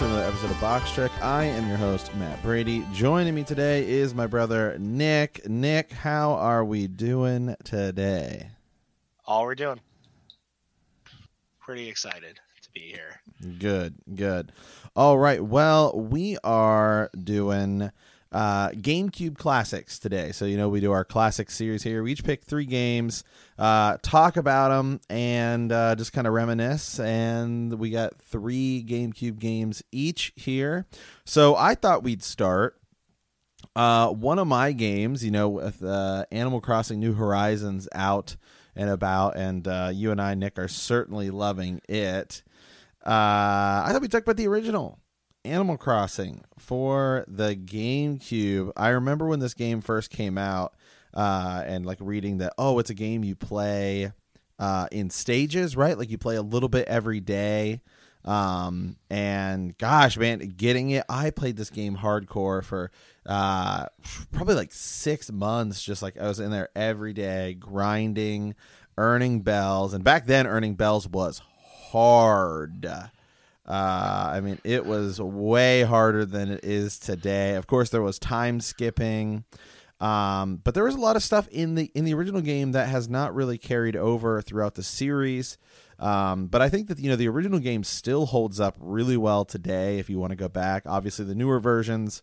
Another episode of Box Trek. I am your host, Matt Brady. Joining me today is my brother, Nick. Nick, how are we doing today? all we're doing. Pretty excited to be here. Good, good. All right. Well, we are doing uh, GameCube classics today. So, you know, we do our classic series here. We each pick three games, uh, talk about them, and uh, just kind of reminisce. And we got three GameCube games each here. So, I thought we'd start. Uh, one of my games, you know, with uh, Animal Crossing New Horizons out and about, and uh, you and I, Nick, are certainly loving it. Uh, I thought we talked about the original Animal Crossing for the GameCube. I remember when this game first came out, uh, and like reading that, oh, it's a game you play uh, in stages, right? Like you play a little bit every day. Um, and gosh, man, getting it, I played this game hardcore for uh, probably like six months. Just like I was in there every day, grinding, earning bells. And back then, earning bells was hard. Uh, I mean, it was way harder than it is today. Of course, there was time skipping, um, but there was a lot of stuff in the in the original game that has not really carried over throughout the series. Um, but I think that you know the original game still holds up really well today. If you want to go back, obviously the newer versions.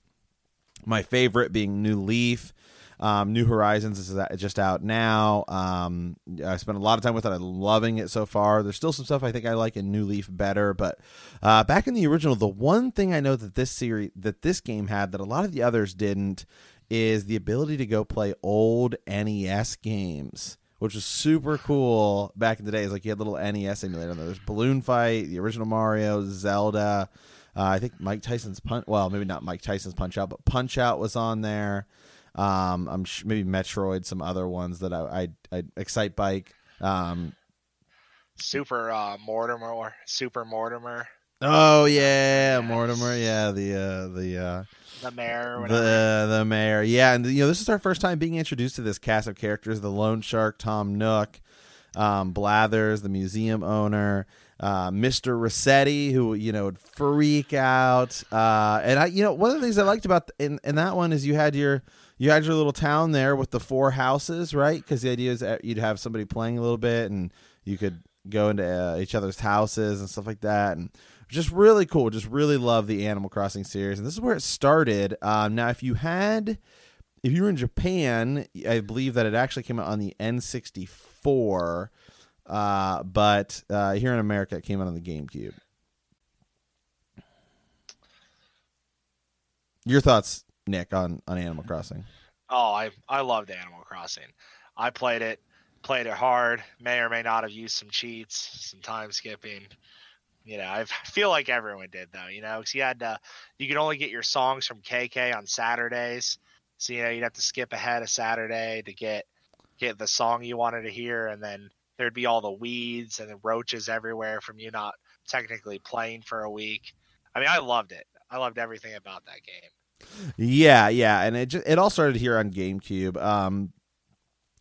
My favorite being New Leaf. Um, New Horizons is just out now. Um, I spent a lot of time with it. I'm loving it so far. There's still some stuff I think I like in New Leaf better, but uh, back in the original, the one thing I know that this series that this game had that a lot of the others didn't is the ability to go play old NES games. Which was super cool back in the days. Like you had little NES emulator. There was Balloon Fight, the original Mario, Zelda. Uh, I think Mike Tyson's punch. Well, maybe not Mike Tyson's Punch Out, but Punch Out was on there. Um, I'm sh- maybe Metroid, some other ones that I, I, I Excite Bike. Um, Super uh, Mortimer, Super Mortimer, oh yeah, Mortimer. Yeah, the uh, the uh, the mayor, the the mayor. Yeah, and you know this is our first time being introduced to this cast of characters: the loan shark, Tom Nook, um, Blathers, the museum owner. Uh, Mr. Resetti, who you know would freak out, uh, and I, you know, one of the things I liked about in, in that one is you had your you had your little town there with the four houses, right? Because the idea is that you'd have somebody playing a little bit, and you could go into uh, each other's houses and stuff like that, and just really cool. Just really love the Animal Crossing series, and this is where it started. Um, now, if you had, if you were in Japan, I believe that it actually came out on the N64, uh, but uh, here in America, it came out on the GameCube. Your thoughts, Nick, on on Animal Crossing? Oh, I I loved Animal Crossing. I played it, played it hard. May or may not have used some cheats, some time skipping. You know, I feel like everyone did though. You know, because you had to, you could only get your songs from KK on Saturdays, so you know you'd have to skip ahead a Saturday to get get the song you wanted to hear, and then there'd be all the weeds and the roaches everywhere from you not technically playing for a week. I mean, I loved it. I loved everything about that game. Yeah, yeah, and it just, it all started here on GameCube. Um,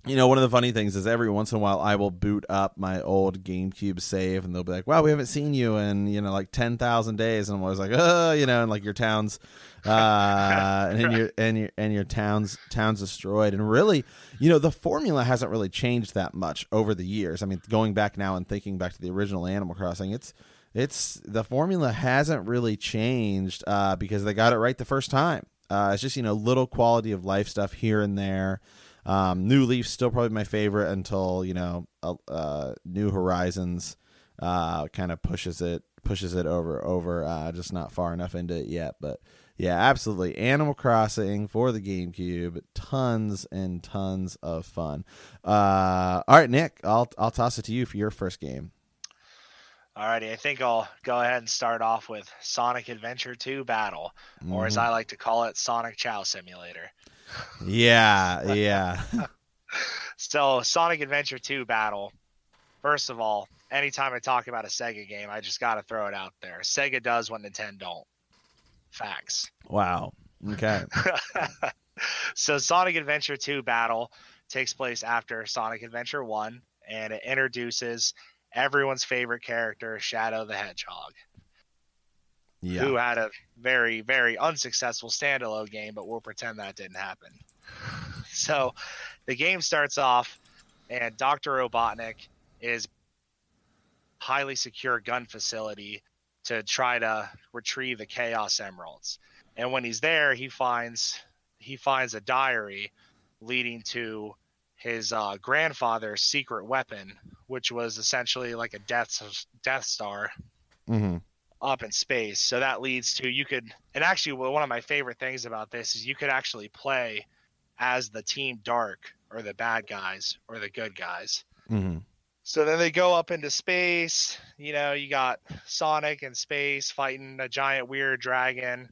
you know, one of the funny things is every once in a while I will boot up my old GameCube save, and they'll be like, "Wow, we haven't seen you in you know like ten thousand days," and I'm always like, "Oh, you know," and like your town's uh, and your and your and your town's town's destroyed, and really, you know, the formula hasn't really changed that much over the years. I mean, going back now and thinking back to the original Animal Crossing, it's it's the formula hasn't really changed uh, because they got it right the first time. Uh, it's just you know little quality of life stuff here and there. Um, New Leaf still probably my favorite until you know uh, uh, New Horizons uh, kind of pushes it pushes it over over uh, just not far enough into it yet. But yeah, absolutely, Animal Crossing for the GameCube, tons and tons of fun. All right, Nick, I'll I'll toss it to you for your first game. Alrighty, I think I'll go ahead and start off with Sonic Adventure 2 Battle, or as I mm-hmm. like to call it, Sonic Chao Simulator. Yeah, yeah. So, Sonic Adventure 2 Battle, first of all, anytime I talk about a Sega game, I just got to throw it out there. Sega does what Nintendo don't. Facts. wow. Okay. so Sonic Adventure 2 Battle takes place after Sonic Adventure 1 and it introduces everyone's favorite character, Shadow the Hedgehog, Yeah. who had a very, very unsuccessful standalone game, but we'll pretend that didn't happen. So the game starts off and Dr. Robotnik is highly secure gun facility to try to retrieve the chaos emeralds and when he's there he finds he finds a diary leading to his uh, grandfather's secret weapon which was essentially like a death death star hmm up in space so that leads to you could and actually well, one of my favorite things about this is you could actually play as the team dark or the bad guys or the good guys hmm so then they go up into space. You know, you got Sonic in space fighting a giant weird dragon.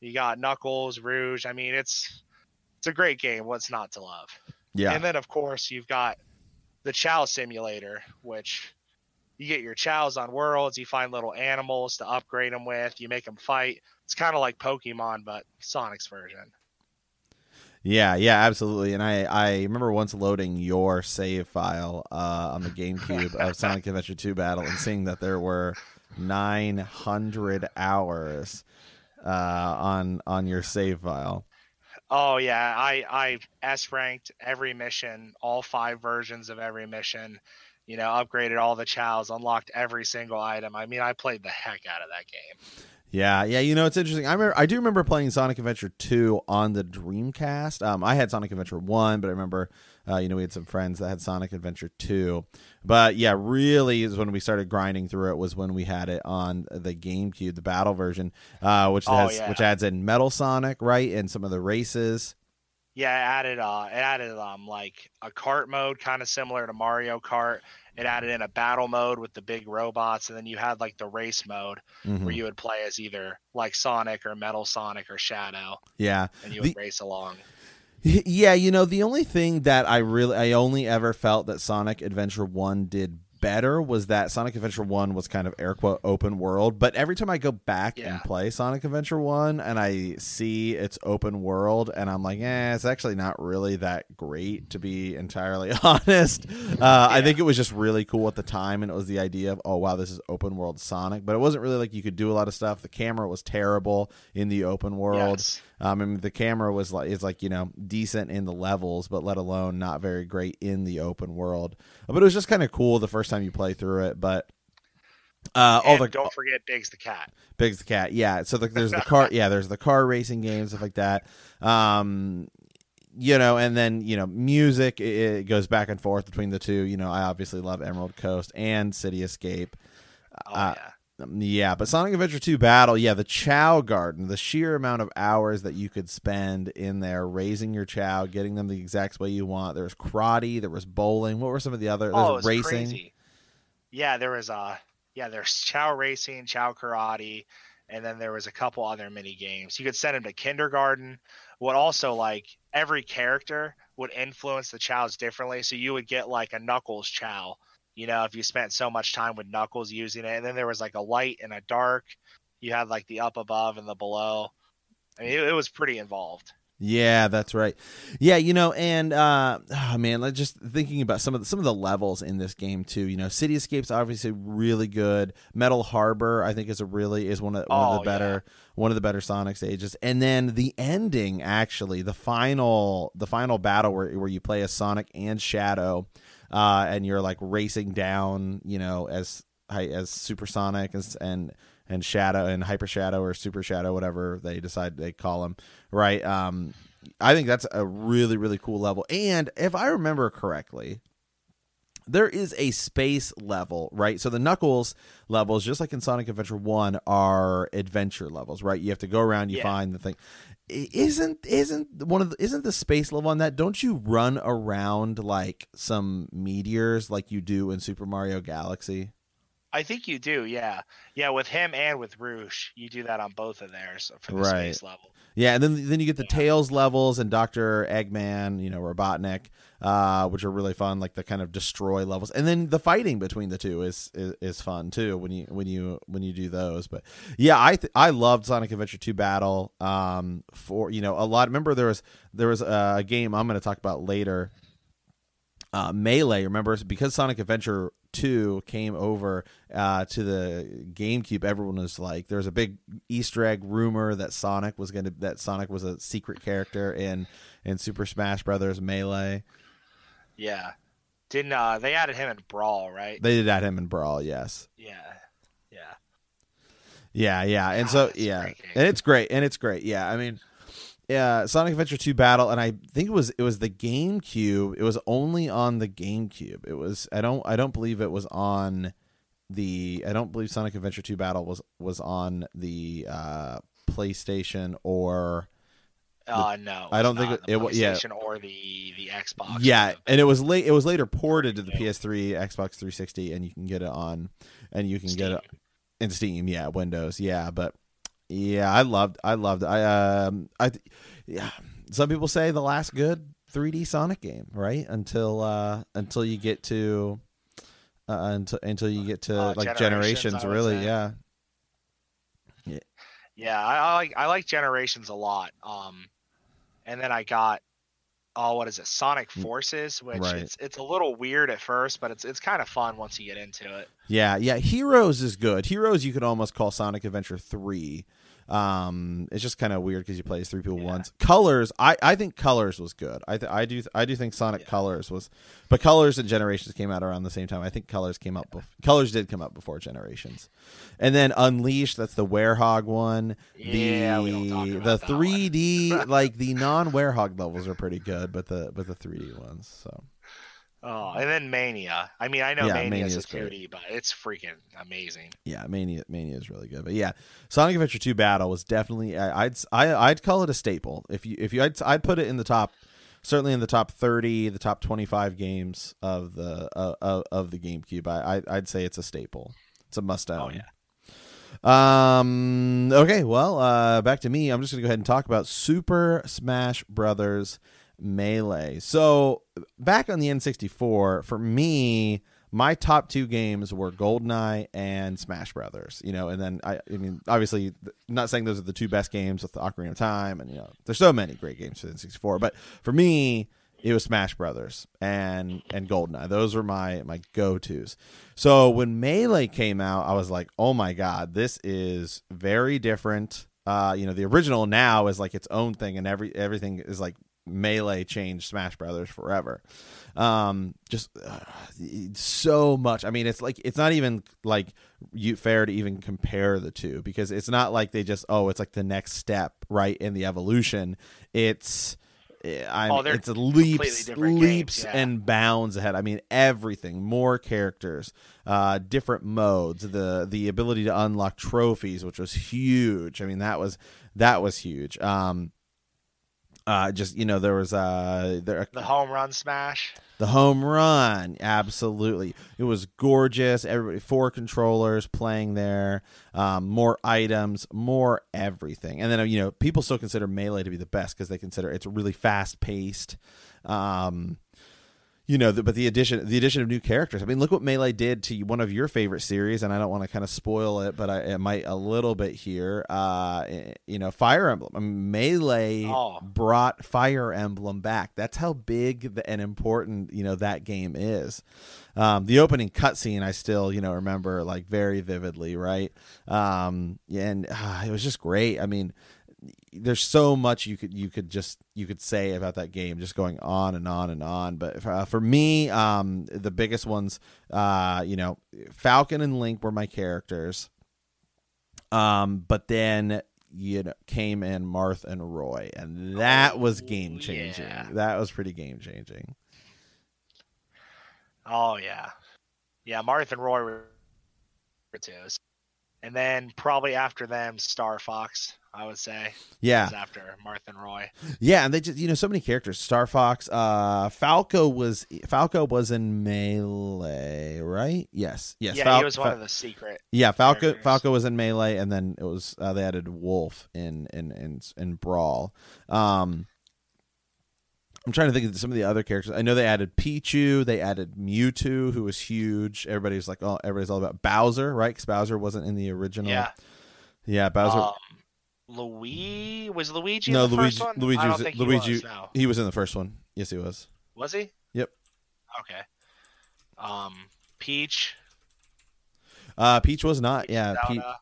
You got Knuckles, Rouge. I mean, it's it's a great game. What's not to love? Yeah. And then of course you've got the Chao Simulator, which you get your chows on worlds. You find little animals to upgrade them with. You make them fight. It's kind of like Pokemon, but Sonic's version. Yeah, yeah, absolutely. And I, I remember once loading your save file uh, on the GameCube of Sonic Adventure 2 Battle and seeing that there were 900 hours uh, on on your save file. Oh yeah, I I S ranked every mission, all five versions of every mission. You know, upgraded all the chows, unlocked every single item. I mean, I played the heck out of that game. Yeah, yeah. You know, it's interesting. I remember, I do remember playing Sonic Adventure two on the Dreamcast. Um, I had Sonic Adventure one, but I remember, uh, you know, we had some friends that had Sonic Adventure two. But yeah, really is when we started grinding through it was when we had it on the GameCube, the battle version, uh, which Oh, has yeah. which adds in Metal Sonic, right, and some of the races. Yeah, it added uh, it added um like a cart mode, kind of similar to Mario Kart. It added in a battle mode with the big robots, and then you had like the race mode Mhm. where you would play as either like Sonic or Metal Sonic or Shadow, Yeah, and you would The- race along. Yeah, you know, the only thing that I really I only ever felt that Sonic Adventure 1 did better was that Sonic Adventure 1 was kind of air quote open world, but every time I go back Yeah. and play Sonic Adventure 1 and I see it's open world and I'm like, "Eh, it's actually not really that great to be entirely honest." Uh, I think it was just really cool at the time and it was the idea of, "Oh, wow, this is open world Sonic," but it wasn't really like you could do a lot of stuff. The camera was terrible in the open world. Yes. Um, I mean, the camera was like is like you know decent in the levels, but let alone not very great in the open world. But it was just kind of cool the first time you play through it. But uh, all the don't forget Biggs the cat. Big's the cat, yeah. So the, there's the car, yeah. There's the car racing games, stuff like that. Um, you know, and then you know, music it, it goes back and forth between the two. You know, I obviously love Emerald Coast and City Escape. Oh Uh, yeah. Um, Yeah, but Sonic Adventure 2 Battle, yeah, the Chao Garden, the sheer amount of hours that you could spend in there raising your Chao, getting them the exact way you want. There was karate, there was bowling. What were some of the other? Oh, There's was racing. crazy. Yeah, there was uh yeah, there's Chao Racing, Chao Karate, and then there was a couple other mini games. You could send them to kindergarten. What also like every character would influence the Chows differently. So you would get like a Knuckles Chao, you know, if you spent so much time with Knuckles using it. And then there was like a light and a dark. You had like the up above and the below. I mean, it, it was pretty involved. Yeah, that's right. Yeah, you know, and uh oh man, like just thinking about some of the, some of the levels in this game too. You know, City Escapes obviously really good. Metal Harbor, I think, is a really is one of one of Oh, the better one of the better Sonic stages. And then the ending, actually, the final the final battle where where you play as Sonic and Shadow, uh, and you're like racing down, you know, as as Supersonic as, and and Shadow and Hyper Shadow or Super Shadow, whatever they decide they call him, right? Um, I think that's a really really cool level. And if I remember correctly, there is a space level, right? So the Knuckles levels, just like in Sonic Adventure One, are adventure levels, right? You have to go around, you Yeah. find the thing. Isn't isn't one of the isn't the space level on that? Don't you run around like some meteors like you do in Super Mario Galaxy? I think you do, yeah, yeah. With him and with Rouge, you do that on both of theirs for the Right. space level. Yeah, and then then you get the Yeah. Tails levels and Doctor Eggman, you know, Robotnik, uh, which are really fun, like the kind of destroy levels, and then the fighting between the two is is, is fun too when you when you when you do those. But yeah, I th- I loved Sonic Adventure Two Battle. Um, for you know a lot. Remember there was there was a game I'm going to talk about later. Uh, Melee, remember because Sonic Adventure 2 came over uh, to the GameCube, everyone was like, there was a big Easter egg rumor that Sonic was going to that Sonic was a secret character in in Super Smash Brothers Melee. Yeah, didn't uh they added him in Brawl, right? They did add him in Brawl, yes. yeah, yeah. Yeah, yeah, and God, so yeah, and it's great, and it's great. Yeah, I mean, yeah, Sonic Adventure Two Battle, and I think it was it was the GameCube. It was only on the GameCube. It was I don't I don't believe it was on the I don't believe Sonic Adventure Two Battle was was on the uh, PlayStation or Uh, no, I don't think it- the it wa- yeah. PlayStation or the the Xbox. yeah, the- and it was late. It was later ported to the PS3, Xbox 360, and you can get it on, and you can get it in Steam, yeah, Windows, yeah, but yeah, I loved, I loved, I um, I, yeah, some people say the last good 3D Sonic game, right? Until uh, until you get to, uh, until until you get to Uh, like Generations, generations, really, say. yeah, Yeah, I, I like I like Generations a lot. Um, and then I got oh, what is it? Sonic Forces, which Right. it's it's a little weird at first, but it's it's kind of fun once you get into it. yeah, yeah. Heroes is good. Heroes you could almost call Sonic Adventure three. Um, it's just kind of weird because you play as three people Yeah. once. Colors, I, I think Colors was good. I th- I do I do think Sonic Yeah. Colors was, but Colors and Generations came out around the same time. I think Colors came out. Bef- Colors did come out before Generations, and then Unleashed. That's the Werehog one. Yeah, the the 3D like the non Werehog levels are pretty good, but the but the 3D ones. So Oh, and then Mania. I mean, I know Yeah, Mania is Mania's a 2D, but it's freaking amazing. yeah, Mania Mania is really good. But yeah, Sonic Adventure 2 Battle was definitely I, I'd I, I'd call it a staple. If you if you I'd, I'd put it in the top certainly in the top 30, the top 25 games of the uh, of, of the GameCube. I, I I'd say it's a staple. It's a must own. Oh yeah. Um. Okay. Well, uh, back to me. I'm just gonna go ahead and talk about Super Smash Brothers Melee. So back on the N64, for me, my top two games were GoldenEye and Smash Brothers. You know, and then I, I mean, obviously, not saying those are the two best games with the Ocarina of Time, and you know, there's so many great games for the N64. But for me, it was Smash Brothers and and GoldenEye. Those were my my go tos. So when Melee came out, I was like, oh my god, this is very different. Uh, you know, the original now is like its own thing, and every everything is like Melee changed Smash Brothers forever. Um, just uh, so much. I mean, it's like it's not even like you fair to even compare the two because it's not like they just oh, it's like the next step right in the evolution. It's I Oh, mean, they're it's leaps, leaps yeah. and bounds ahead. I mean, everything, more characters, uh, different modes, the the ability to unlock trophies, which was huge. I mean, that was that was huge. Um, uh, just you know, there was uh, there The home run smash. the home run, absolutely. It was gorgeous. Everybody, four controllers playing there, um, more items, more everything. And then you know, people still consider melee to be the best because they consider it's really fast paced. Um, you know, the, but the addition, the addition of new characters. I mean, look what melee did to one of your favorite series, and I don't want to kind of spoil it, but I, it might a little bit here. Uh, you know, Fire Emblem. I mean, melee Oh. brought Fire Emblem back. That's how big the, and important you know that game is. Um, the opening cutscene, I still you know remember like very vividly, right? Um, and uh, it was just great. I mean, there's so much you could you could just you could say about that game, just going on and on and on. But uh, for me, um, the biggest ones, uh, you know, Falcon and Link were my characters. Um, but then you know came in Marth and Roy, and that was Oh, game changing. yeah. That was pretty game changing. Oh yeah, yeah. Marth and Roy were two, and then probably after them, Star Fox. I would say Yeah, after Martha and Roy. yeah, and they just you know so many characters. Star Fox, uh, Falco was Falco was in melee, right? Yes, yes. yeah, Fal- he was one Fa- of the secret. Yeah, Falco characters. Falco was in melee, and then it was uh, they added Wolf in in in in Brawl. Um, I'm trying to think of some of the other characters. I know they added Pichu, they added Mewtwo, who was huge. Everybody's like, oh, everybody's all about Bowser, right? Because Bowser wasn't in the original. Yeah. yeah, Bowser. Um, Luigi was Luigi no, in the Luigi. first one. Luigi I was think Luigi. He was, no. he was in the first one. Yes, he was. Was he? Yep. Okay. Um, Peach. Uh, Peach was not. Yeah, Peach. Zelda.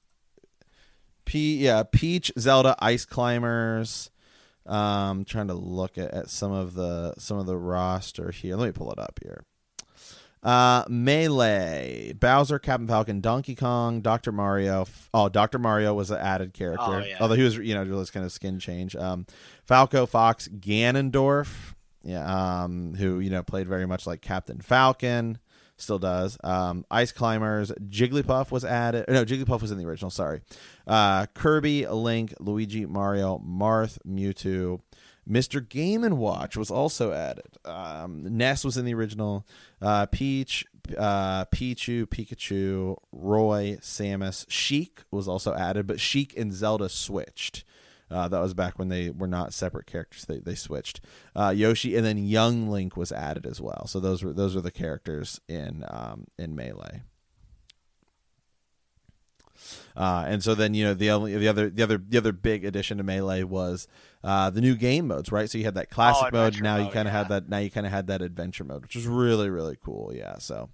P yeah, Peach, Zelda, Ice Climbers. Um trying to look at, at some of the some of the roster here. Let me pull it up here. Uh Melee, Bowser, Captain Falcon, Donkey Kong, Dr. Mario. Oh, Dr. Mario was an added character. Oh, yeah. Although he was, you know, just kind of skin change. Um Falco, Fox, Ganondorf, yeah, um who, you know, played very much like Captain Falcon still does. Um, Ice Climbers, Jigglypuff was added. No, Jigglypuff was in the original. Sorry. Uh, Kirby, Link, Luigi, Mario, Marth, Mewtwo, Mr. Game and Watch was also added. Um, Ness was in the original. Uh, Peach, uh, Pichu, Pikachu, Roy, Samus, Sheik was also added, but Sheik and Zelda switched. Uh, that was back when they were not separate characters. They they switched. Uh, Yoshi and then Young Link was added as well. So those were those were the characters in um, in Melee. Uh, and so then you know the only the other the other the other big addition to Melee was uh, the new game modes, right? So you had that classic mode. adventure Now you kind of had that. Now you kind of had that adventure mode, which was really really cool. Yeah. So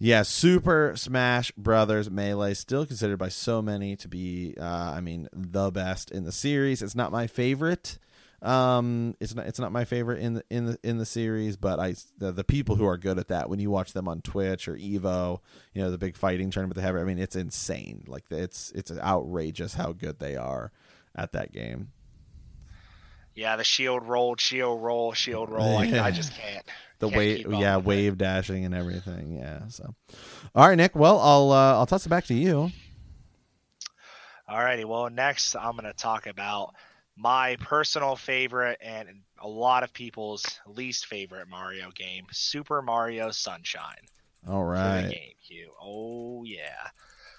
yeah, Super Smash Brothers Melee still considered by so many to be, uh, I mean, the best in the series. It's not my favorite. Um, it's not it's not my favorite in the in the in the series, but I the, the people who are good at that when you watch them on Twitch or Evo, you know, the big fighting tournament they have. I mean, it's insane. Like it's it's outrageous how good they are at that game. Yeah, the shield roll, shield roll, shield roll. Yeah. I just can't. The can't wave, yeah, with it. wave dashing and everything. Yeah. So, all right, Nick. Well, I'll uh, I'll toss it back to you. All righty. well, next I'm going to talk about my personal favorite and a lot of people's least favorite Mario game, Super Mario Sunshine All right. GameCube. Oh, yeah.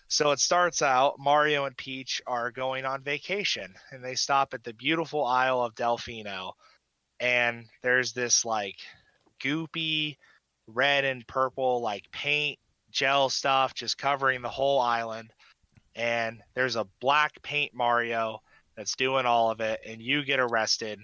So it starts out Mario and Peach are going on vacation and they stop at the beautiful Isle of Delfino. And there's this like goopy red and purple like paint gel stuff just covering the whole island. And there's a black paint Mario that's doing all of it, and you get arrested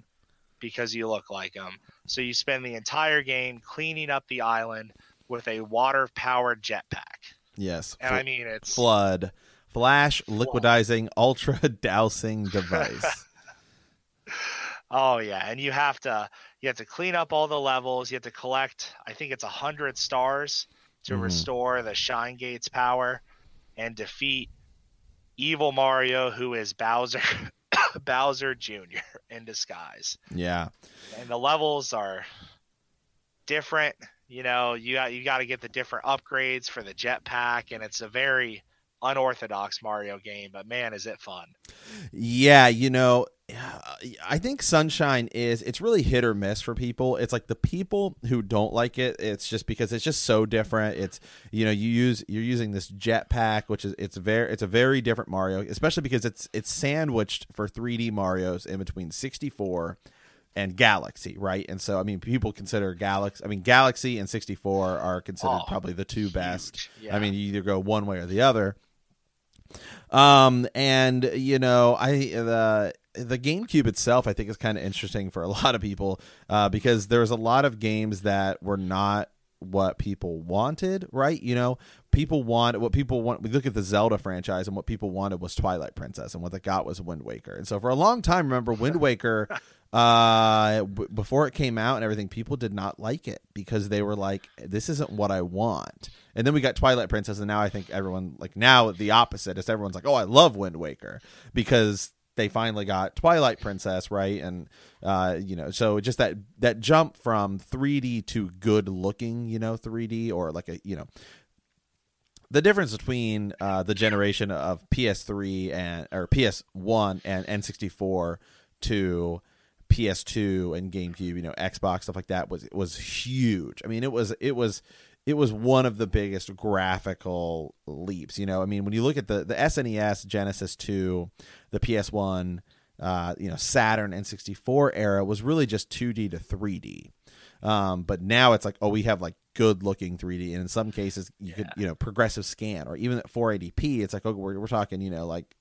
because you look like him. So you spend the entire game cleaning up the island with a water powered jetpack. Yes. And Fl- I mean, it's FLUDD, flash, liquidizing, ultra dousing device. Oh yeah, and you have to you have to clean up all the levels. You have to collect. I think it's a hundred stars to Mhm. restore the Shine Gate's power and defeat evil Mario, who is Bowser Bowser Jr. in disguise. yeah. And the levels are different. You know, you got you got to get the different upgrades for the jetpack, and it's a very unorthodox Mario game. But man, is it fun! Yeah, you know, I think Sunshine is it's really hit or miss for people. It's like the people who don't like it, it's just because it's just so different. It's you know, you use you're using this jetpack, which is it's very it's a very different Mario, especially because it's it's sandwiched for 3D Marios in between 64 and Galaxy, right? And so I mean, people consider Galaxy. I mean, Galaxy and 64 are considered Oh, probably the two best. Yeah. I mean, you either go one way or the other. Um, and you know, I the the GameCube itself, I think, is kind of interesting for a lot of people uh, because there was a lot of games that were not what people wanted, right? You know, people want what people want. We look at the Zelda franchise, and what people wanted was Twilight Princess, and what they got was Wind Waker. And so, for a long time, remember Wind Waker, uh, w- before it came out and everything, people did not like it because they were like, "This isn't what I want." And then we got Twilight Princess, and now I think everyone like now the opposite is everyone's like, "Oh, I love Wind Waker," because they finally got Twilight Princess right, and uh, you know, so just that that jump from 3D to good looking, you know, 3D or like a you know. The difference between uh, the generation of PS3 and or PS1 and N64 to PS2 and GameCube, you know, Xbox stuff like that was was huge. I mean, it was it was it was one of the biggest graphical leaps. You know, I mean, when you look at the the SNES, Genesis 2, the PS1, uh, you know, Saturn and 64 era was really just 2D to 3D. Um, but now it's like, oh, we have like good looking 3D, and in some cases, you yeah. could, you know, progressive scan, or even at 480p, it's like, oh, we're, we're talking, you know, like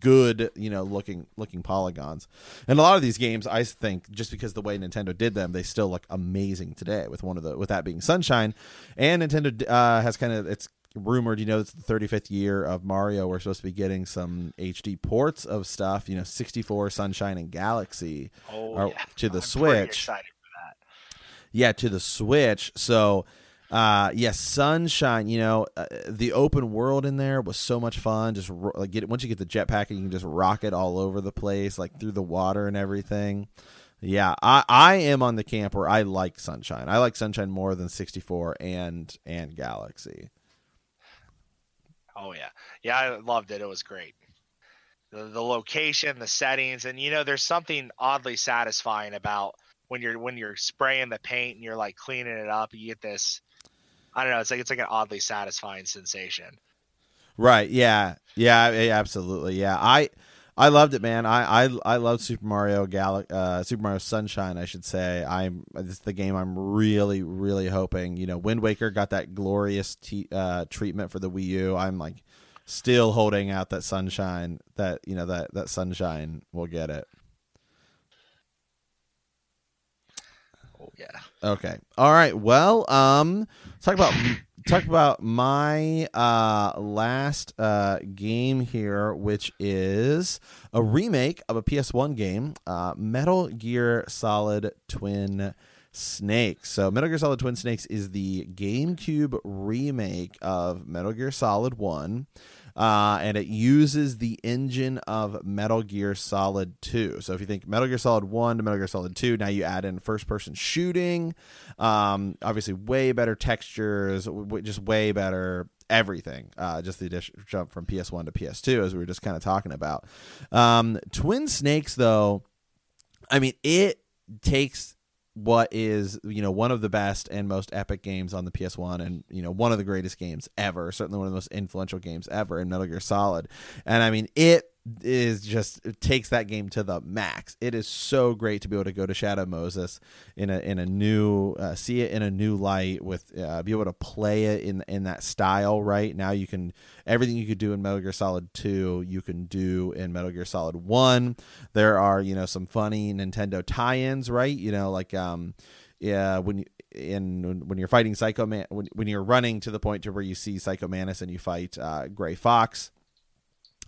good you know looking looking polygons. And a lot of these games i think just because the way nintendo did them they still look amazing today with one of the with that being sunshine. And nintendo uh, has kind of it's rumored you know it's the 35th year of mario. We're supposed to be getting some hd ports of stuff you know 64 sunshine and galaxy oh, yeah. to the I'm switch. yeah to the switch. So uh yes sunshine you know uh, the open world in there was so much fun. Just ro- like get once you get the jetpack you can just rock it all over the place like through the water and everything. Yeah i i am on the camp where i like sunshine. I like sunshine more than 64 and and galaxy. Oh yeah. Yeah i loved it. It was great. The, the location the settings and you know there's something oddly satisfying about when you're when you're spraying the paint and you're like cleaning it up you get this I don't know. It's like it's like an oddly satisfying sensation. Right. Yeah. Yeah. yeah absolutely. Yeah. I I loved it, man. I I I love Super Mario Gal uh, Super Mario Sunshine. I should say. I'm this is the game I'm really really hoping. You know, Wind Waker got that glorious t- uh, treatment for the Wii U. I'm like still holding out that Sunshine. That you know that that Sunshine will get it. Oh yeah. Okay. All right. Well, um, talk about talk about my uh last uh game here, which is a remake of a PS1 game, uh, Metal Gear Solid Twin Snakes. So, Metal Gear Solid Twin Snakes is the GameCube remake of Metal Gear Solid One uh, and it uses the engine of Metal Gear Solid 2. So if you think Metal Gear Solid 1 to Metal Gear Solid 2, now you add in first person shooting. Um, obviously, way better textures, just way better everything. Uh, just the addition jump from PS1 to PS2, as we were just kind of talking about. Um, Twin Snakes, though, I mean, it takes what is you know one of the best and most epic games on the PS1 and you know one of the greatest games ever certainly one of the most influential games ever in Metal Gear Solid. And I mean it is just takes that game to the max. It is so great to be able to go to Shadow Moses in a in a new uh, see it in a new light with uh, be able to play it in in that style. Right now, you can everything you could do in Metal Gear Solid Two, you can do in Metal Gear Solid One. There are you know some funny Nintendo tie-ins, right? You know like um yeah when you in when you're fighting Psycho Man when when you're running to the point to where you see Psycho Mantis and you fight uh, Gray Fox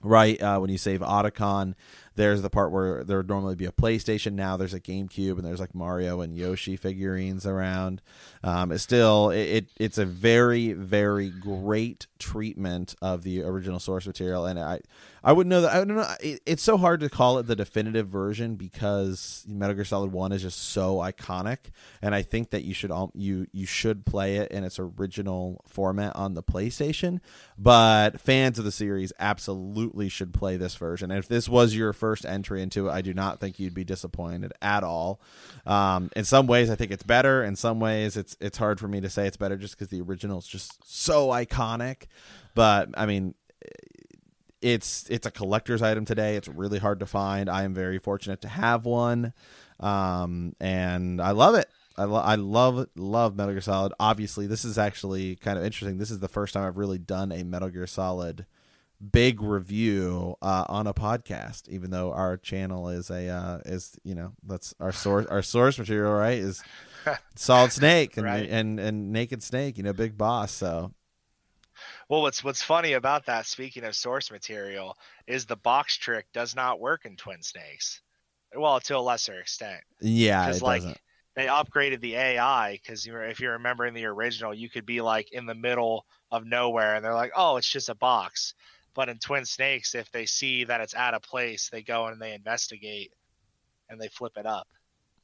right uh, when you save Otacon there's the part where there would normally be a PlayStation. Now there's a GameCube, and there's like Mario and Yoshi figurines around. Um, it's still it, it, it's a very very great treatment of the original source material, and I I wouldn't know that I don't know. It, it's so hard to call it the definitive version because Metal Gear Solid One is just so iconic, and I think that you should all you you should play it in its original format on the PlayStation. But fans of the series absolutely should play this version. And if this was your first first entry into it, I do not think you'd be disappointed at all. Um, in some ways, I think it's better. In some ways, it's it's hard for me to say it's better just because the original is just so iconic. But I mean, it's it's a collector's item today. It's really hard to find. I am very fortunate to have one, um, and I love it. I, lo- I love love Metal Gear Solid. Obviously, this is actually kind of interesting. This is the first time I've really done a Metal Gear Solid big review uh, on a podcast, even though our channel is a uh, is you know that's our source our source material right is Solid Snake and, right. and and Naked Snake, you know, Big Boss. So, well, what's what's funny about that? Speaking of source material, is the box trick does not work in Twin Snakes. Well, to a lesser extent. Yeah, because like. Doesn't. They upgraded the AI because if you remember in the original, you could be like in the middle of nowhere, and they're like, "Oh, it's just a box." But in Twin Snakes, if they see that it's out of place, they go and they investigate and they flip it up.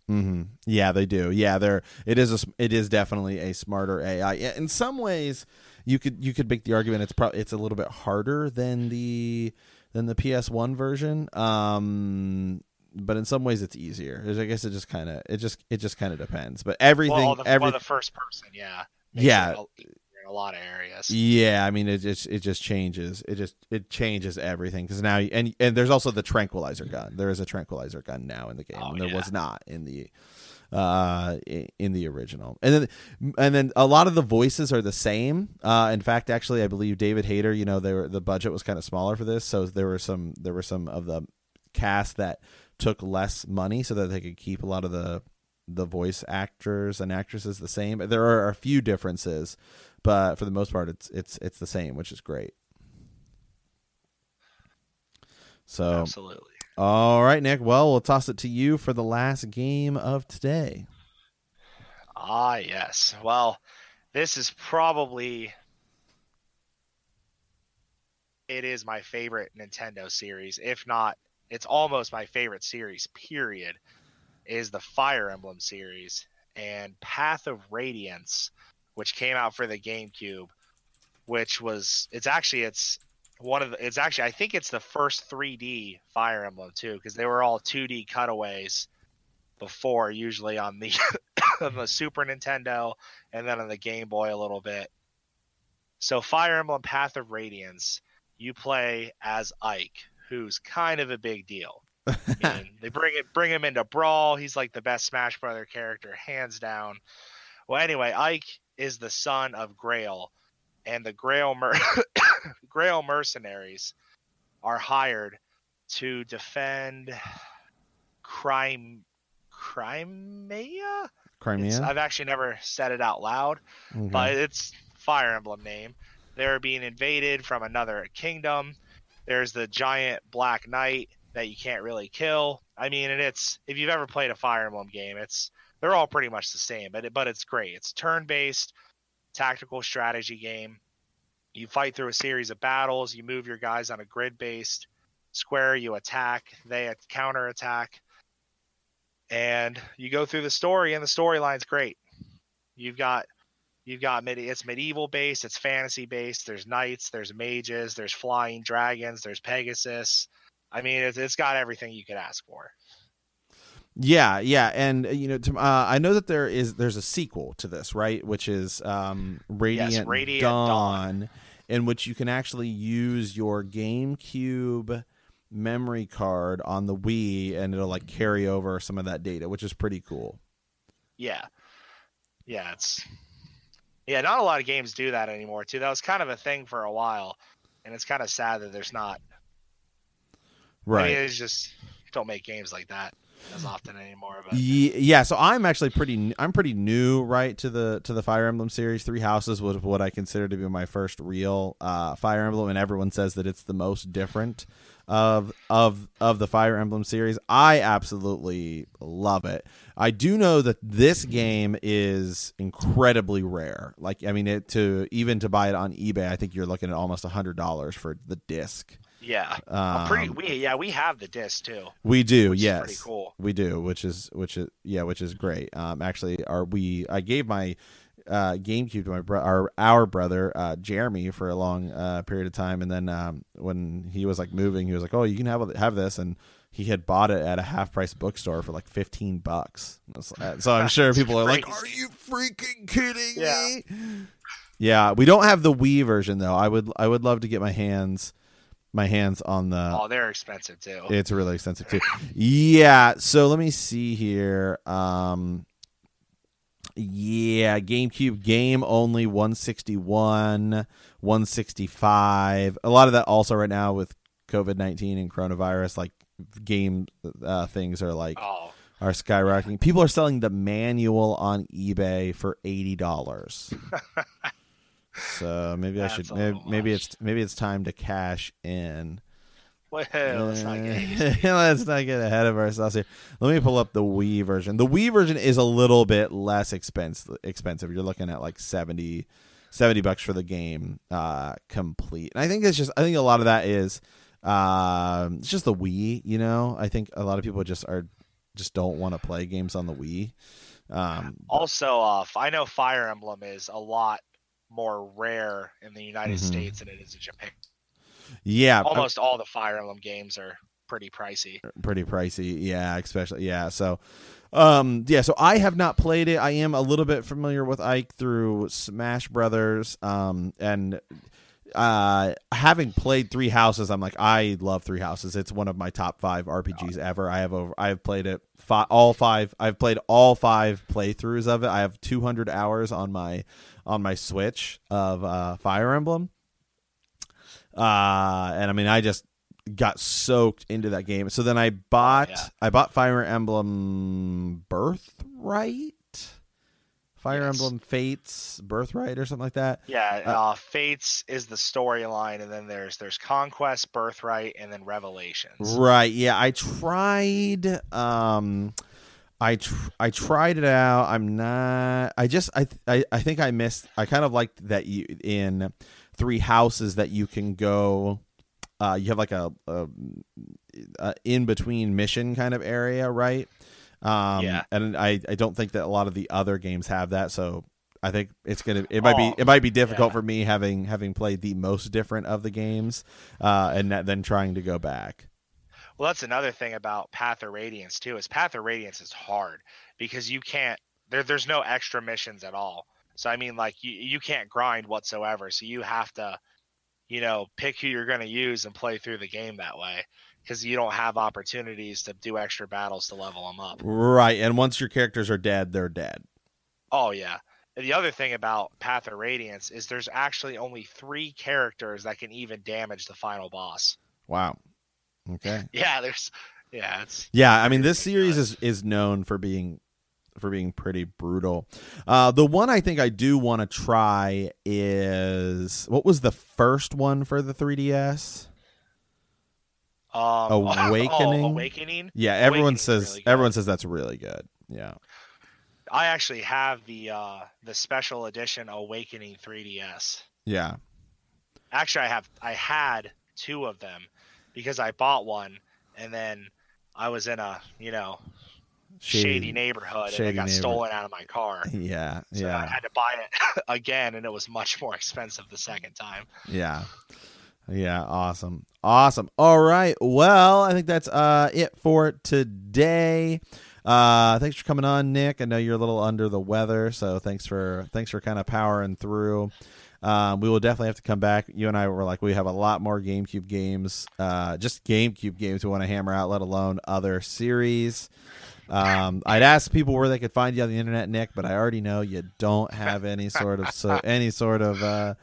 Mm-hmm. Yeah, they do. Yeah, they're it is a it is definitely a smarter AI. In some ways, you could you could make the argument it's probably it's a little bit harder than the than the PS1 version. Um, but in some ways it's easier. I guess it just kind of it just it just kind of depends. But everything, well, the, every well, the first person, yeah, yeah, a lot of areas. Yeah, I mean it just it just changes. It just it changes everything because now and and there's also the tranquilizer gun. There is a tranquilizer gun now in the game, oh, and there yeah. was not in the uh in the original and then and then a lot of the voices are the same uh in fact actually i believe david hayter you know they were the budget was kind of smaller for this so there were some there were some of the cast that took less money so that they could keep a lot of the the voice actors and actresses the same. There are a few differences but for the most part it's it's it's the same which is great. So absolutely. all right nick. Well we'll toss it to you for the last game of today. Ah yes. Well this is probably it is my favorite nintendo series if not it's almost my favorite series period is the fire emblem series and path of radiance which came out for the GameCube, which was it's actually it's one of the it's actually I think it's the first 3D Fire Emblem too because they were all 2D cutaways before usually on the on the Super Nintendo and then on the Game Boy a little bit. So Fire Emblem Path of Radiance, you play as Ike, who's kind of a big deal. They bring it bring him into Brawl. He's like the best Smash Brother character, hands down. Well, anyway, Ike is the son of Greil, and the Greil mer- Greil mercenaries are hired to defend crime Crimea. Crimea. It's, I've actually never said it out loud, Okay. but it's Fire Emblem name. They're being invaded from another kingdom. There's the giant Black Knight that you can't really kill. I mean, and it's if you've ever played a Fire Emblem game, it's they're all pretty much the same, but it, but it's great. It's turn-based tactical strategy game. You fight through a series of battles. You move your guys on a grid-based square. You attack. They counter attack, and you go through the story. And the storyline's great. You've got you've got mid, it's medieval based. It's fantasy based. There's knights. There's mages. There's flying dragons. There's Pegasus. I mean, it's, it's got everything you could ask for. Yeah, yeah, and uh, you know, to, uh, I know that there is there's a sequel to this, right? Which is um, Radiant, Radiant Dawn, Dawn. in which you can actually use your GameCube memory card on the Wii, and it'll like carry over some of that data, which is pretty cool. Yeah. Yeah, it's yeah, not a lot of games do that anymore too. That was kind of a thing for a while, and it's kind of sad that there's not. Right. I mean, it's just don't make games like that as often anymore. But Ye- yeah, so I'm actually pretty I'm pretty new right to the to the Fire Emblem series. Three Houses was what I consider to be my first real uh, Fire Emblem, and everyone says that it's the most different of of of the Fire Emblem series. I absolutely love it. I do know that this game is incredibly rare. Like I mean, it to even to buy it on eBay, I think you're looking at almost a hundred dollars for the disc. Yeah, pretty. Um, We yeah, we have the disc too. We do, yes. pretty cool. We do, which is which is yeah, which is great. Um, actually, are we I gave my uh, GameCube to my bro- our our brother uh, Jeremy for a long uh, period of time, and then um, when he was like moving, he was like, "Oh, you can have have this," and he had bought it at a half price bookstore for like fifteen bucks. So I'm sure people are like, "Are you freaking kidding Yeah. me?" Yeah, we don't have the Wii version though. I would I would love to get my hands my hands on the oh, they're expensive too. it's really expensive too. yeah. So let me see here. Um, yeah, GameCube game only 161, 165. A lot of that also right now with COVID 19 and coronavirus, like game uh, things are like oh, are skyrocketing. People are selling the manual on eBay for eighty dollars. so maybe I should maybe, maybe it's maybe it's time to cash in. well, let's not get. Let's not get ahead of ourselves here. Let me pull up the Wii version. The Wii version is a little bit less expensive. Expensive. You're looking at like 70 70 bucks for the game uh, complete. And I think it's just I think a lot of that is um, it's just the Wii, you know. I think a lot of people just are just don't want to play games on the Wii. Um, Also, uh, I know Fire Emblem is a lot more rare in the United Mhm. States than it is in Japan. yeah, Almost all the Fire Emblem games are pretty pricey. pretty pricey. Yeah, especially yeah. So, um, yeah. So I have not played it. I am a little bit familiar with Ike through Smash Brothers. Um, and uh, having played Three Houses, I'm like I love Three Houses. It's one of my top five RPGs ever. I have over. I've played it fi- all five. I've played all five playthroughs of it. I have 200 hours on my on my Switch of uh, Fire Emblem. Uh, and I mean, I just got soaked into that game. So then I bought yeah. I bought Fire Emblem Birthright, Fire Yes. Emblem Fates Birthright or something like that. Yeah, Uh, uh, Fates is the storyline, and then there's there's Conquest, Birthright, and then Revelations. Right. Yeah, I tried um I tr- I tried it out. I'm not I just I I I think I missed I kind of liked that you in Three Houses that you can go uh you have like a, a, a in between mission kind of area, right? Um Yeah. and I I don't think that a lot of the other games have that, so I think it's gonna. It might Oh, be. It might be difficult yeah. for me having having played the most different of the games, uh, and that- then trying to go back. Well, that's another thing about Path of Radiance too. Is Path of Radiance is hard because you can't. There, there's no extra missions at all. So I mean, like you, you can't grind whatsoever. So you have to, you know, pick who you're going to use and play through the game that way because you don't have opportunities to do extra battles to level them up. Right, and once your characters are dead, they're dead. Oh yeah. And the other thing about Path of Radiance is there's actually only three characters that can even damage the final boss. Wow. Okay. Yeah, there's. Yeah, it's Yeah, I mean this series is is known for being for being pretty brutal. Uh, the one I think I do want to try is what was the first one for the 3DS? Um, Awakening? Oh, Awakening. Yeah, everyone Awakening's says really everyone says that's really good. Yeah. I actually have the uh the special edition Awakening 3DS. Yeah. Actually, I have I had two of them because I bought one and then I was in a you know shady, neighborhood and it got neighbor- stolen out of my car. Yeah. So I had to buy it again, and it was much more expensive the second time. Yeah. Yeah, awesome. Awesome. All right. Well, I think that's uh it for today. Uh thanks for coming on, Nick. I know you're a little under the weather, so thanks for thanks for kind of powering through. Um, we will definitely have to come back. You and I were like, we have a lot more GameCube games, uh, just GameCube games we want to hammer out, let alone other series. Um, I'd ask people where they could find you on the internet, Nick, but I already know you don't have any sort of so any sort of uh,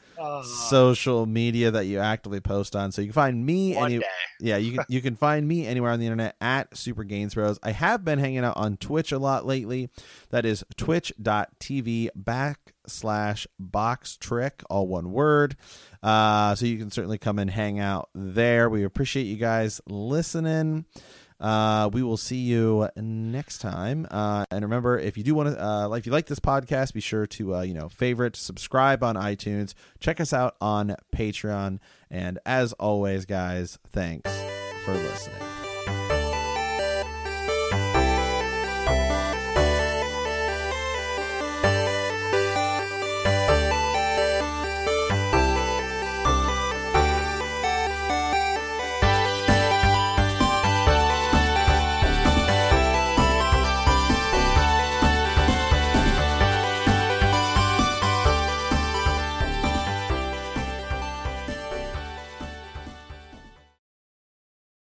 social media that you actively post on. So you can find me any day. yeah, you can you can find me anywhere on the internet at Super Gains Bros. I have been hanging out on Twitch a lot lately. That is twitch.tv backslash box trick, all one word. Uh, so you can certainly come and hang out there. We appreciate you guys listening. Uh, we will see you next time. Uh, and remember, if you do want to, uh, if you like this podcast, be sure to, uh, you know, favorite, subscribe on iTunes, check us out on Patreon. And as always, guys, thanks for listening.